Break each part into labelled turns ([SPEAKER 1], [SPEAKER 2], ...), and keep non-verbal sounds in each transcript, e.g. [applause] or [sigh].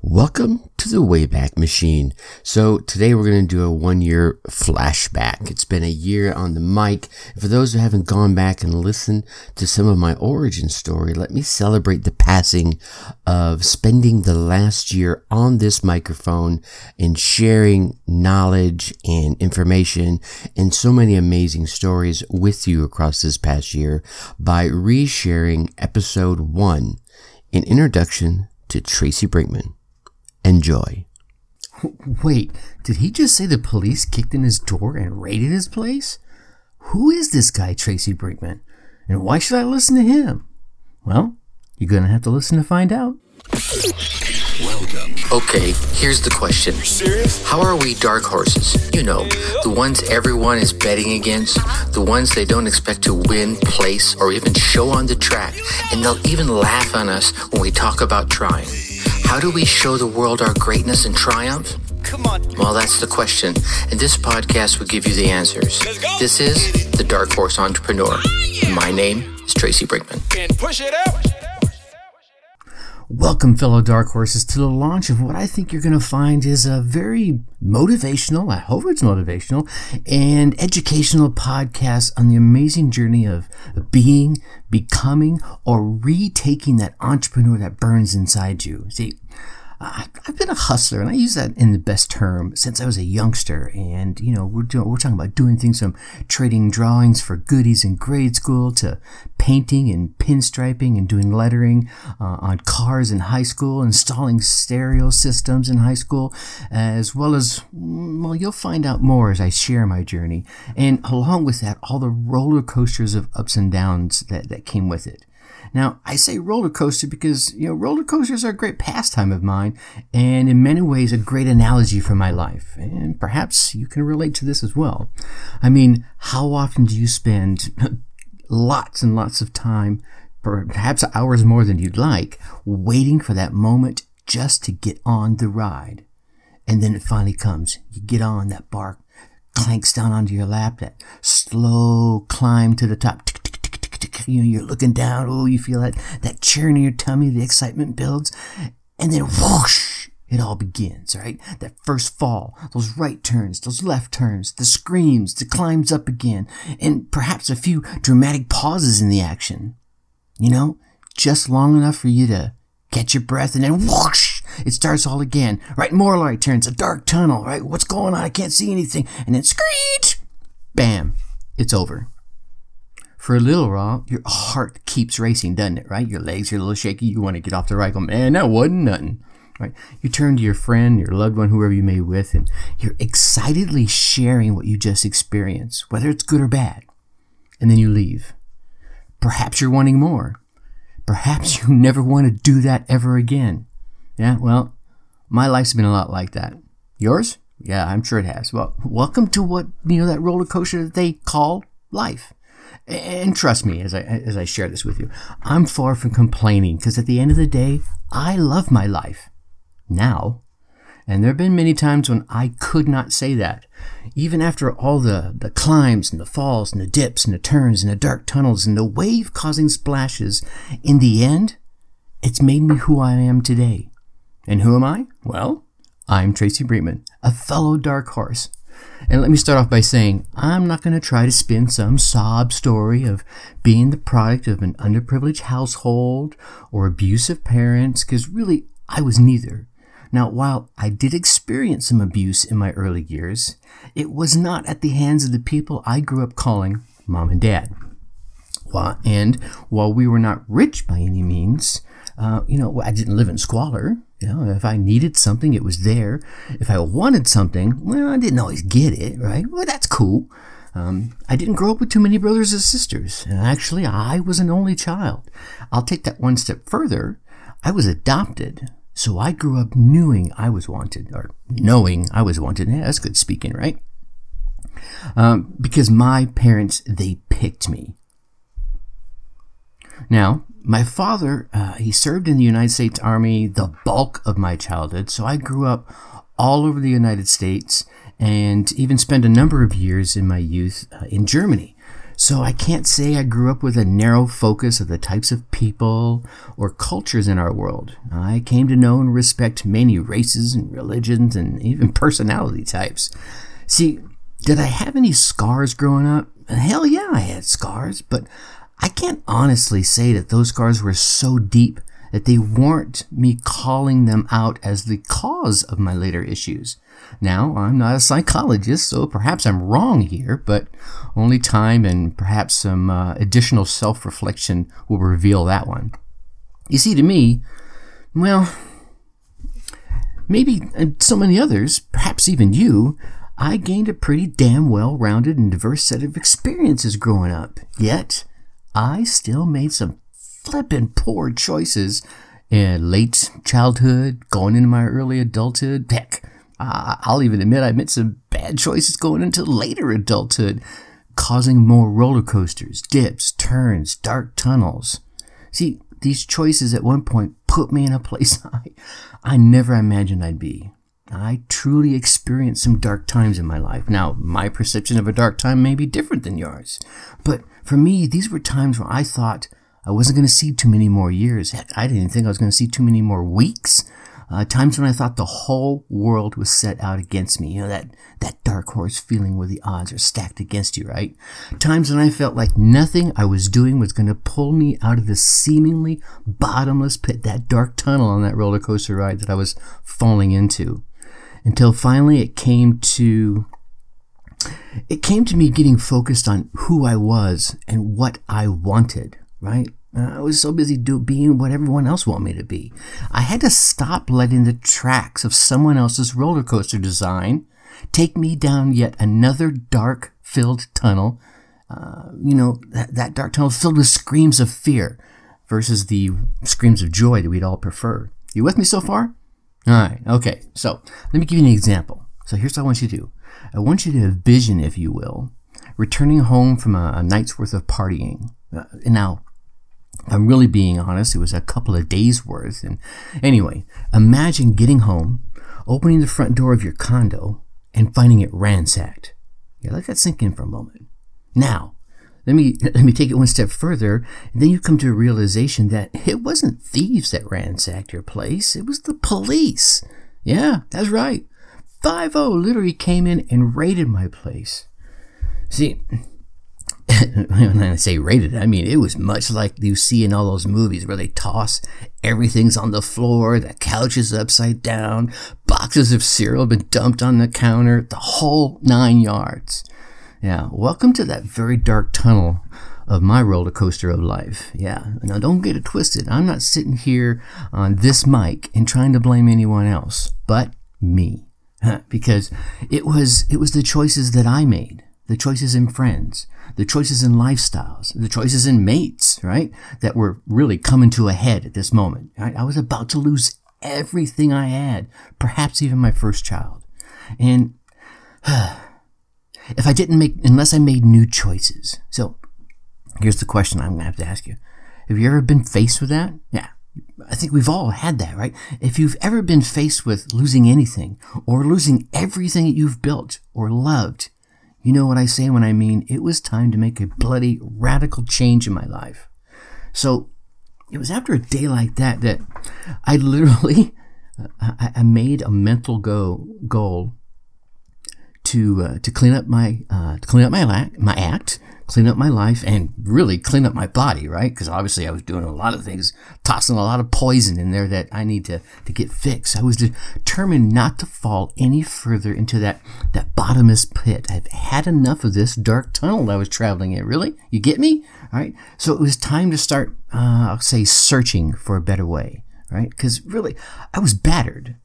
[SPEAKER 1] Welcome to the Wayback Machine. So, today we're going to do a one year flashback. It's been a year on the mic. For those who haven't gone back and listened to some of my origin story, let me celebrate the passing of spending the last year on this microphone and sharing knowledge and information and so many amazing stories with you across this past year by resharing episode one, an introduction to Tracy Brinkmann. Enjoy. [laughs]
[SPEAKER 2] Wait, did he just say the police kicked in his door and raided his place? Who is this guy, Tracy Brinkmann? And why should I listen to him? Well, you're gonna have to listen to find out.
[SPEAKER 1] Welcome. Okay, here's the question. How are we dark horses? You know, the ones everyone is betting against, the ones they don't expect to win, place, or even show on the track, and they'll even laugh on us when we talk about trying. How do we show the world our greatness and triumph? Come on. Well, that's the question, and this podcast will give you the answers. This is The Dark Horse Entrepreneur. Ah, My name is Tracy Brinkmann. And push it up.
[SPEAKER 2] Welcome, fellow dark horses, to the launch of what I think you're going to find is a very motivational, I hope it's motivational, and educational podcast on the amazing journey of being, becoming, or retaking that entrepreneur that burns inside you. See, I've been a hustler, and I use that in the best term since I was a youngster. And you know, we're doing, we're talking about doing things from trading drawings for goodies in grade school to painting and pinstriping and doing lettering uh, on cars in high school, installing stereo systems in high school, as well as well, you'll find out more as I share my journey. And along with that, all the roller coasters of ups and downs that that came with it. Now, I say roller coaster because, you know, roller coasters are a great pastime of mine and in many ways a great analogy for my life. And perhaps you can relate to this as well. I mean, how often do you spend [laughs] lots and lots of time, perhaps hours more than you'd like, waiting for that moment just to get on the ride? And then it finally comes. You get on that bar, clanks down onto your lap, that slow climb to the top you know, you're looking down. Oh, you feel that, that churn in your tummy. The excitement builds. And then whoosh, it all begins, right? That first fall, those right turns, those left turns, the screams, the climbs up again, and perhaps a few dramatic pauses in the action. You know, just long enough for you to catch your breath and then whoosh, it starts all again, right? More light turns, a dark tunnel, right? What's going on? I can't see anything. And then screech, bam, it's over for a little while, your heart keeps racing, doesn't it? Right? Your legs are a little shaky. You want to get off the ride. Go, man, that wasn't nothing. Right? You turn to your friend, your loved one, whoever you may be with, and you're excitedly sharing what you just experienced, whether it's good or bad. And then you leave. Perhaps you're wanting more. Perhaps you never want to do that ever again. Yeah, well, my life's been a lot like that. Yours? Yeah, I'm sure it has. Well, welcome to what, you know, that roller coaster that they call life. And trust me as I as I share this with you, I'm far from complaining because at the end of the day, I love my life now. And there have been many times when I could not say that. Even after all the, the climbs and the falls and the dips and the turns and the dark tunnels and the wave causing splashes, in the end, it's made me who I am today. And who am I? Well, I'm Tracy Brinkmann, a fellow dark horse and let me start off by saying I'm not going to try to spin some sob story of being the product of an underprivileged household or abusive parents, because really I was neither. Now, while I did experience some abuse in my early years, it was not at the hands of the people I grew up calling mom and dad. And while we were not rich by any means, uh, you know, I didn't live in squalor. You know, if I needed something, it was there. If I wanted something, well, I didn't always get it, right? Well, that's cool. Um, I didn't grow up with too many brothers and sisters. Actually, I was an only child. I'll take that one step further. I was adopted. So I grew up knowing I was wanted, or knowing I was wanted. Yeah, that's good speaking, right? Um, because my parents, they picked me. Now, my father, uh, he served in the United States Army the bulk of my childhood, so I grew up all over the United States and even spent a number of years in my youth uh, in Germany. So I can't say I grew up with a narrow focus of the types of people or cultures in our world. I came to know and respect many races and religions and even personality types. See, did I have any scars growing up? Hell yeah, I had scars, but I can't honestly say that those scars were so deep that they warrant me calling them out as the cause of my later issues. Now, I'm not a psychologist, so perhaps I'm wrong here, but only time and perhaps some uh, additional self reflection will reveal that one. You see, to me, well, maybe uh, so many others, perhaps even you, I gained a pretty damn well rounded and diverse set of experiences growing up. Yet, I still made some flippin' poor choices in late childhood, going into my early adulthood. Heck, I'll even admit I made some bad choices going into later adulthood, causing more roller coasters, dips, turns, dark tunnels. See, these choices at one point put me in a [laughs] place I, I never imagined I'd be. I truly experienced some dark times in my life. Now, my perception of a dark time may be different than yours, but for me, these were times where I thought I wasn't going to see too many more years. Heck, I didn't think I was going to see too many more weeks. Uh, times when I thought the whole world was set out against me. You know, that, that dark horse feeling where the odds are stacked against you, right? Times when I felt like nothing I was doing was going to pull me out of this seemingly bottomless pit, that dark tunnel on that roller coaster ride that I was falling into. Until finally it came to it came to me getting focused on who I was and what I wanted, right? I was so busy do, being what everyone else wanted me to be. I had to stop letting the tracks of someone else's roller coaster design take me down yet another dark filled tunnel. Uh, you know, that, that dark tunnel filled with screams of fear versus the screams of joy that we'd all prefer. You with me so far? All right, okay. So let me give you an example. So here's what I want you to do I want you to envision, if you will, returning home from a, a night's worth of partying. Uh, now, I'm really being honest, it was a couple of days worth. And anyway, imagine getting home, opening the front door of your condo, and finding it ransacked. Yeah, let that sink in for a moment. Now, let me [laughs] let me take it one step further, and then you come to a realization that it wasn't thieves that ransacked your place, it was the police. Yeah, that's right. 5 literally came in and raided my place. See, [laughs] when I say rated, I mean it was much like you see in all those movies where they toss everything's on the floor, the couch is upside down, boxes of cereal have been dumped on the counter, the whole nine yards. Yeah, welcome to that very dark tunnel of my roller coaster of life. Yeah, now don't get it twisted. I'm not sitting here on this mic and trying to blame anyone else but me. [laughs] because it was it was the choices that I made the choices in friends, the choices in lifestyles, the choices in mates, right? That were really coming to a head at this moment. I was about to lose everything I had, perhaps even my first child. And [sighs] if I didn't make, unless I made new choices. So here's the question I'm going to have to ask you. Have you ever been faced with that? Yeah. I think we've all had that, right? If you've ever been faced with losing anything or losing everything that you've built or loved, you know what I say when I mean it was time to make a bloody radical change in my life. So it was after a day like that that I literally [laughs] I, I made a mental go goal to uh, to clean up my uh, to clean up my my act clean up my life and really clean up my body, right? Because obviously I was doing a lot of things, tossing a lot of poison in there that I need to, to get fixed. I was determined not to fall any further into that, that bottomless pit. I've had enough of this dark tunnel that I was traveling in. Really? You get me? All right. So it was time to start, uh, I'll say, searching for a better way, right? Because really, I was battered,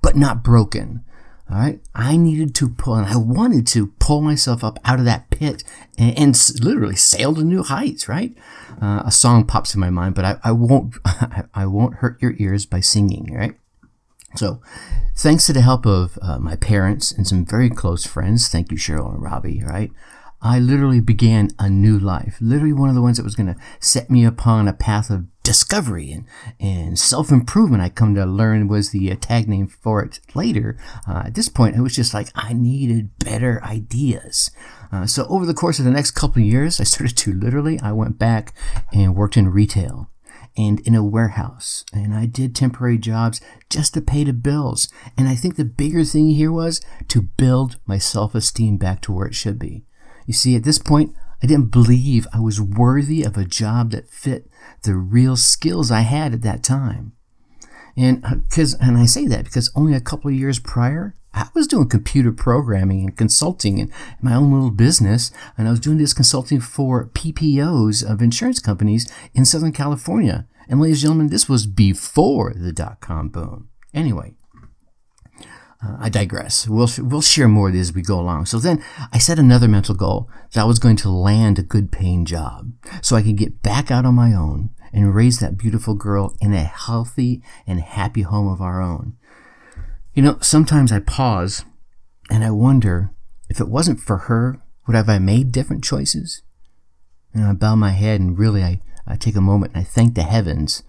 [SPEAKER 2] but not broken. All right. I needed to pull, and I wanted to pull myself up out of that pit and, and literally sail to new heights. Right. Uh, a song pops in my mind, but I, I won't. [laughs] I won't hurt your ears by singing. Right. So, thanks to the help of uh, my parents and some very close friends, thank you, Cheryl and Robbie. Right. I literally began a new life. Literally one of the ones that was going to set me upon a path of discovery and, and self improvement, I come to learn was the uh, tag name for it later. Uh, at this point, it was just like I needed better ideas. Uh, so over the course of the next couple of years, I started to literally, I went back and worked in retail and in a warehouse. And I did temporary jobs just to pay the bills. And I think the bigger thing here was to build my self esteem back to where it should be. You see, at this point, I didn't believe I was worthy of a job that fit the real skills I had at that time. And uh, and I say that because only a couple of years prior, I was doing computer programming and consulting in my own little business, and I was doing this consulting for PPOs of insurance companies in Southern California. And ladies and gentlemen, this was before the dot com boom. Anyway, uh, I digress. We'll, we'll share more as we go along. So then I set another mental goal that I was going to land a good paying job so I could get back out on my own and raise that beautiful girl in a healthy and happy home of our own. You know, sometimes I pause and I wonder if it wasn't for her, would have I made different choices? And I bow my head and really I, I take a moment and I thank the heavens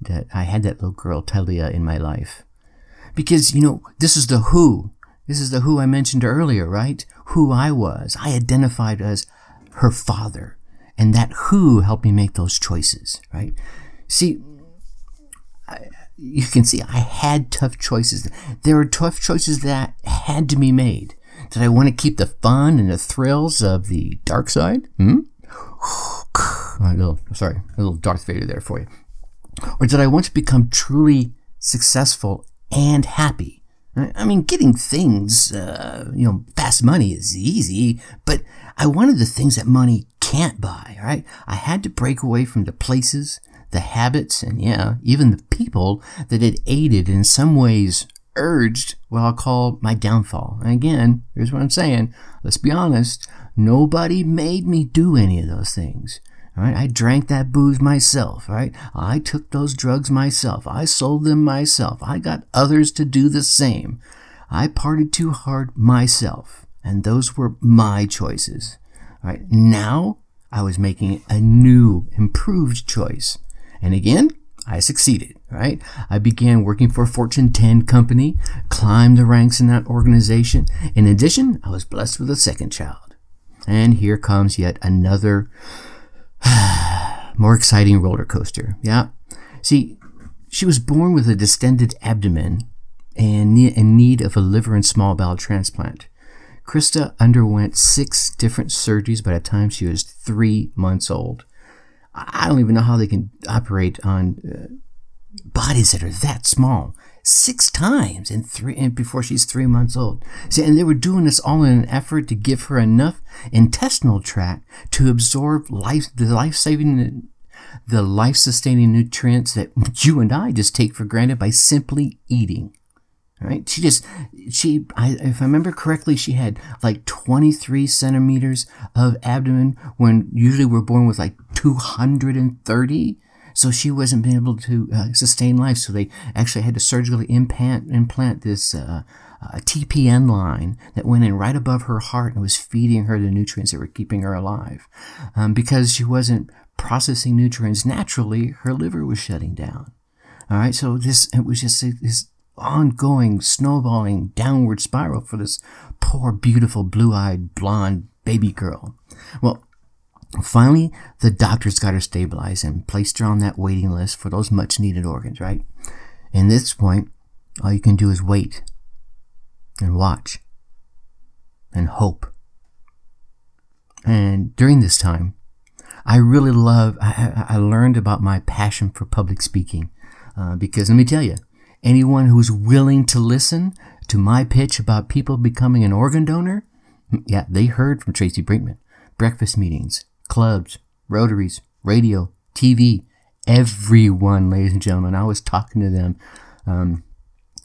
[SPEAKER 2] that I had that little girl, Talia, in my life. Because, you know, this is the who. This is the who I mentioned earlier, right? Who I was. I identified as her father. And that who helped me make those choices, right? See, I, you can see I had tough choices. There were tough choices that had to be made. Did I want to keep the fun and the thrills of the dark side? Hmm? [sighs] a little, sorry, a little Darth Vader there for you. Or did I want to become truly successful and happy? I mean, getting things, uh, you know, fast money is easy, but I wanted the things that money can't buy, right? I had to break away from the places the habits, and yeah, even the people that had aided in some ways urged what I'll call my downfall. And again, here's what I'm saying. Let's be honest. Nobody made me do any of those things. Right? I drank that booze myself, right? I took those drugs myself. I sold them myself. I got others to do the same. I partied too hard myself, and those were my choices. Right? Now I was making a new, improved choice. And again, I succeeded, right? I began working for a Fortune 10 company, climbed the ranks in that organization. In addition, I was blessed with a second child. And here comes yet another [sighs] more exciting roller coaster. Yeah. See, she was born with a distended abdomen and in need of a liver and small bowel transplant. Krista underwent six different surgeries by the time she was three months old. I don't even know how they can operate on uh, bodies that are that small six times in three and before she's three months old. See, and they were doing this all in an effort to give her enough intestinal tract to absorb life, the life saving, the life sustaining nutrients that you and I just take for granted by simply eating. Right? She just, she, I, if I remember correctly, she had like 23 centimeters of abdomen when usually we're born with like 230. So she wasn't being able to uh, sustain life. So they actually had to surgically implant, implant this uh, uh, TPN line that went in right above her heart and was feeding her the nutrients that were keeping her alive. Um, because she wasn't processing nutrients naturally, her liver was shutting down. All right. So this, it was just this ongoing snowballing downward spiral for this poor, beautiful, blue eyed, blonde baby girl. Well, finally, the doctors got her stabilized and placed her on that waiting list for those much needed organs, right? And this point, all you can do is wait and watch and hope. And during this time, I really love, I, I learned about my passion for public speaking. Uh, because let me tell you, Anyone who's willing to listen to my pitch about people becoming an organ donor, yeah, they heard from Tracy Brinkmann. Breakfast meetings, clubs, rotaries, radio, TV, everyone, ladies and gentlemen. I was talking to them. Um,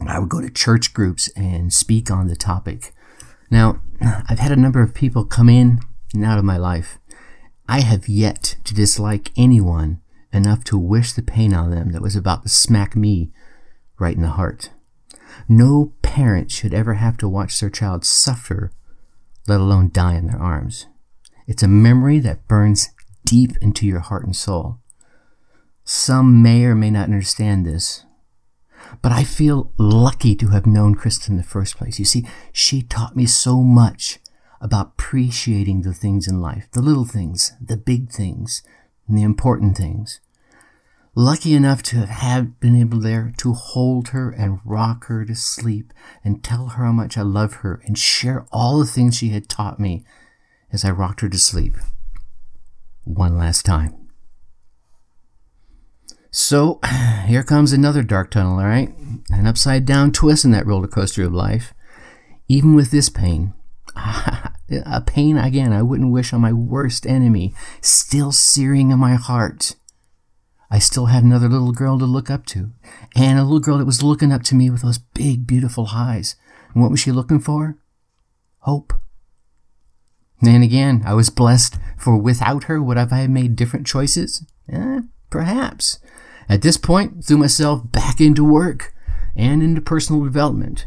[SPEAKER 2] I would go to church groups and speak on the topic. Now, I've had a number of people come in and out of my life. I have yet to dislike anyone enough to wish the pain on them that was about to smack me right in the heart. No parent should ever have to watch their child suffer, let alone die in their arms. It's a memory that burns deep into your heart and soul. Some may or may not understand this, but I feel lucky to have known Krista in the first place. You see, she taught me so much about appreciating the things in life, the little things, the big things, and the important things. Lucky enough to have had, been able there to hold her and rock her to sleep and tell her how much I love her and share all the things she had taught me as I rocked her to sleep. One last time. So, [sighs] here comes another dark tunnel, all right? An upside down twist in that roller coaster of life. Even with this pain, [laughs] a pain again I wouldn't wish on my worst enemy, still searing in my heart. I still had another little girl to look up to, and a little girl that was looking up to me with those big, beautiful eyes. And what was she looking for? Hope. And again, I was blessed, for without her, would I have made different choices? Eh, perhaps. At this point, threw myself back into work and into personal development.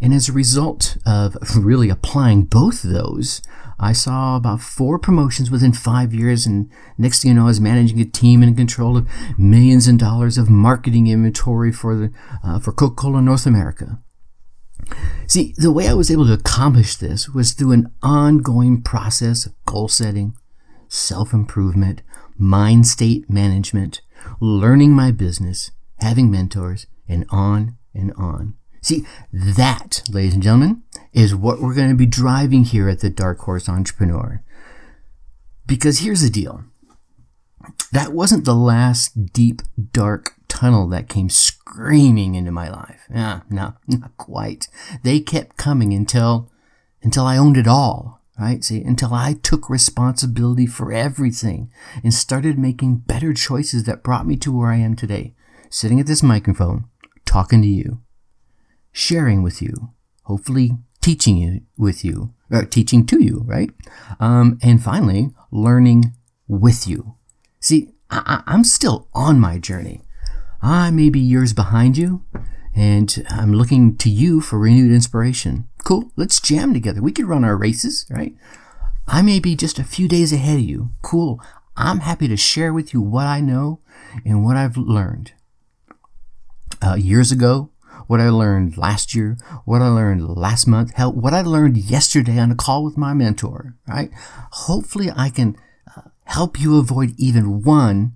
[SPEAKER 2] And as a result of [laughs] really applying both of those, I saw about four promotions within five years. And next thing you know, I was managing a team and in control of millions and dollars of marketing inventory for the uh, for Coca-Cola North America. See, the way I was able to accomplish this was through an ongoing process of goal setting, self improvement, mind state management, learning my business, having mentors, and on and on. See, that, ladies and gentlemen, is what we're going to be driving here at the Dark Horse Entrepreneur. Because here's the deal that wasn't the last deep, dark tunnel that came screaming into my life. Yeah, no, not quite. They kept coming until until I owned it all, right? See, until I took responsibility for everything and started making better choices that brought me to where I am today, sitting at this microphone, talking to you sharing with you, hopefully teaching you with you, or teaching to you, right? Um, and finally, learning with you. See, I, I'm still on my journey. I may be years behind you, and I'm looking to you for renewed inspiration. Cool, let's jam together. We could run our races, right? I may be just a few days ahead of you. Cool. I'm happy to share with you what I know and what I've learned. Uh, years ago, what I learned last year, what I learned last month, hell, what I learned yesterday on a call with my mentor, right? Hopefully I can uh, help you avoid even one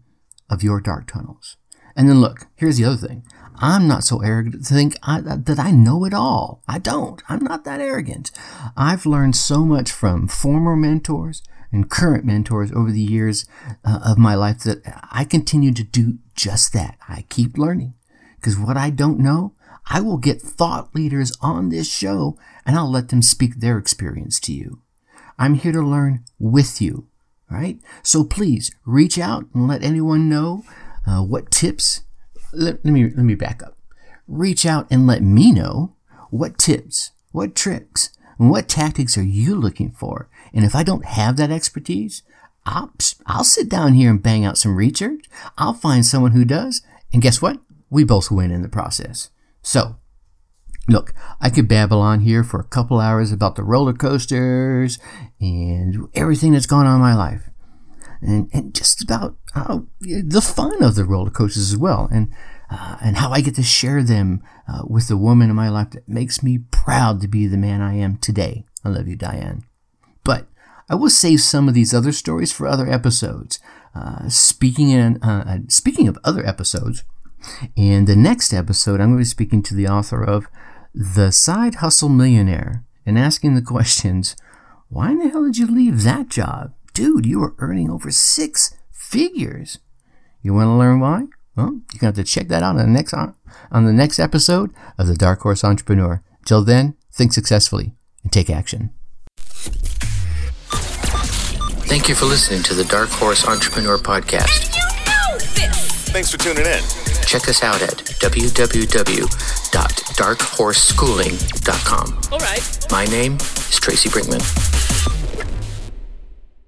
[SPEAKER 2] of your dark tunnels. And then look, here's the other thing. I'm not so arrogant to think I, that I know it all. I don't. I'm not that arrogant. I've learned so much from former mentors and current mentors over the years uh, of my life that I continue to do just that. I keep learning because what I don't know, I will get thought leaders on this show and I'll let them speak their experience to you. I'm here to learn with you, right? So please reach out and let anyone know uh, what tips. Let, let me let me back up. Reach out and let me know what tips, what tricks, and what tactics are you looking for. And if I don't have that expertise, I'll, I'll sit down here and bang out some research. I'll find someone who does. And guess what? We both win in the process. So, look, I could babble on here for a couple hours about the roller coasters and everything that's gone on in my life. And, and just about how, the fun of the roller coasters as well, and uh, and how I get to share them uh, with the woman in my life that makes me proud to be the man I am today. I love you, Diane. But I will save some of these other stories for other episodes. Uh, speaking in, uh, uh, speaking of other episodes, in the next episode, I'm going to be speaking to the author of The Side Hustle Millionaire and asking the [laughs] questions why in the hell did you leave that job? Dude, you are earning over six figures. You want to learn why? Well, you're going to have to check that out on the next, on, on the next episode of The Dark Horse Entrepreneur. Till then, think successfully and take action.
[SPEAKER 1] Thank you for listening to the Dark Horse Entrepreneur Podcast.
[SPEAKER 3] Thanks for tuning in.
[SPEAKER 1] Check us out at www.darkhorseschooling.com.
[SPEAKER 3] All right.
[SPEAKER 1] My name is Tracy Brinkmann.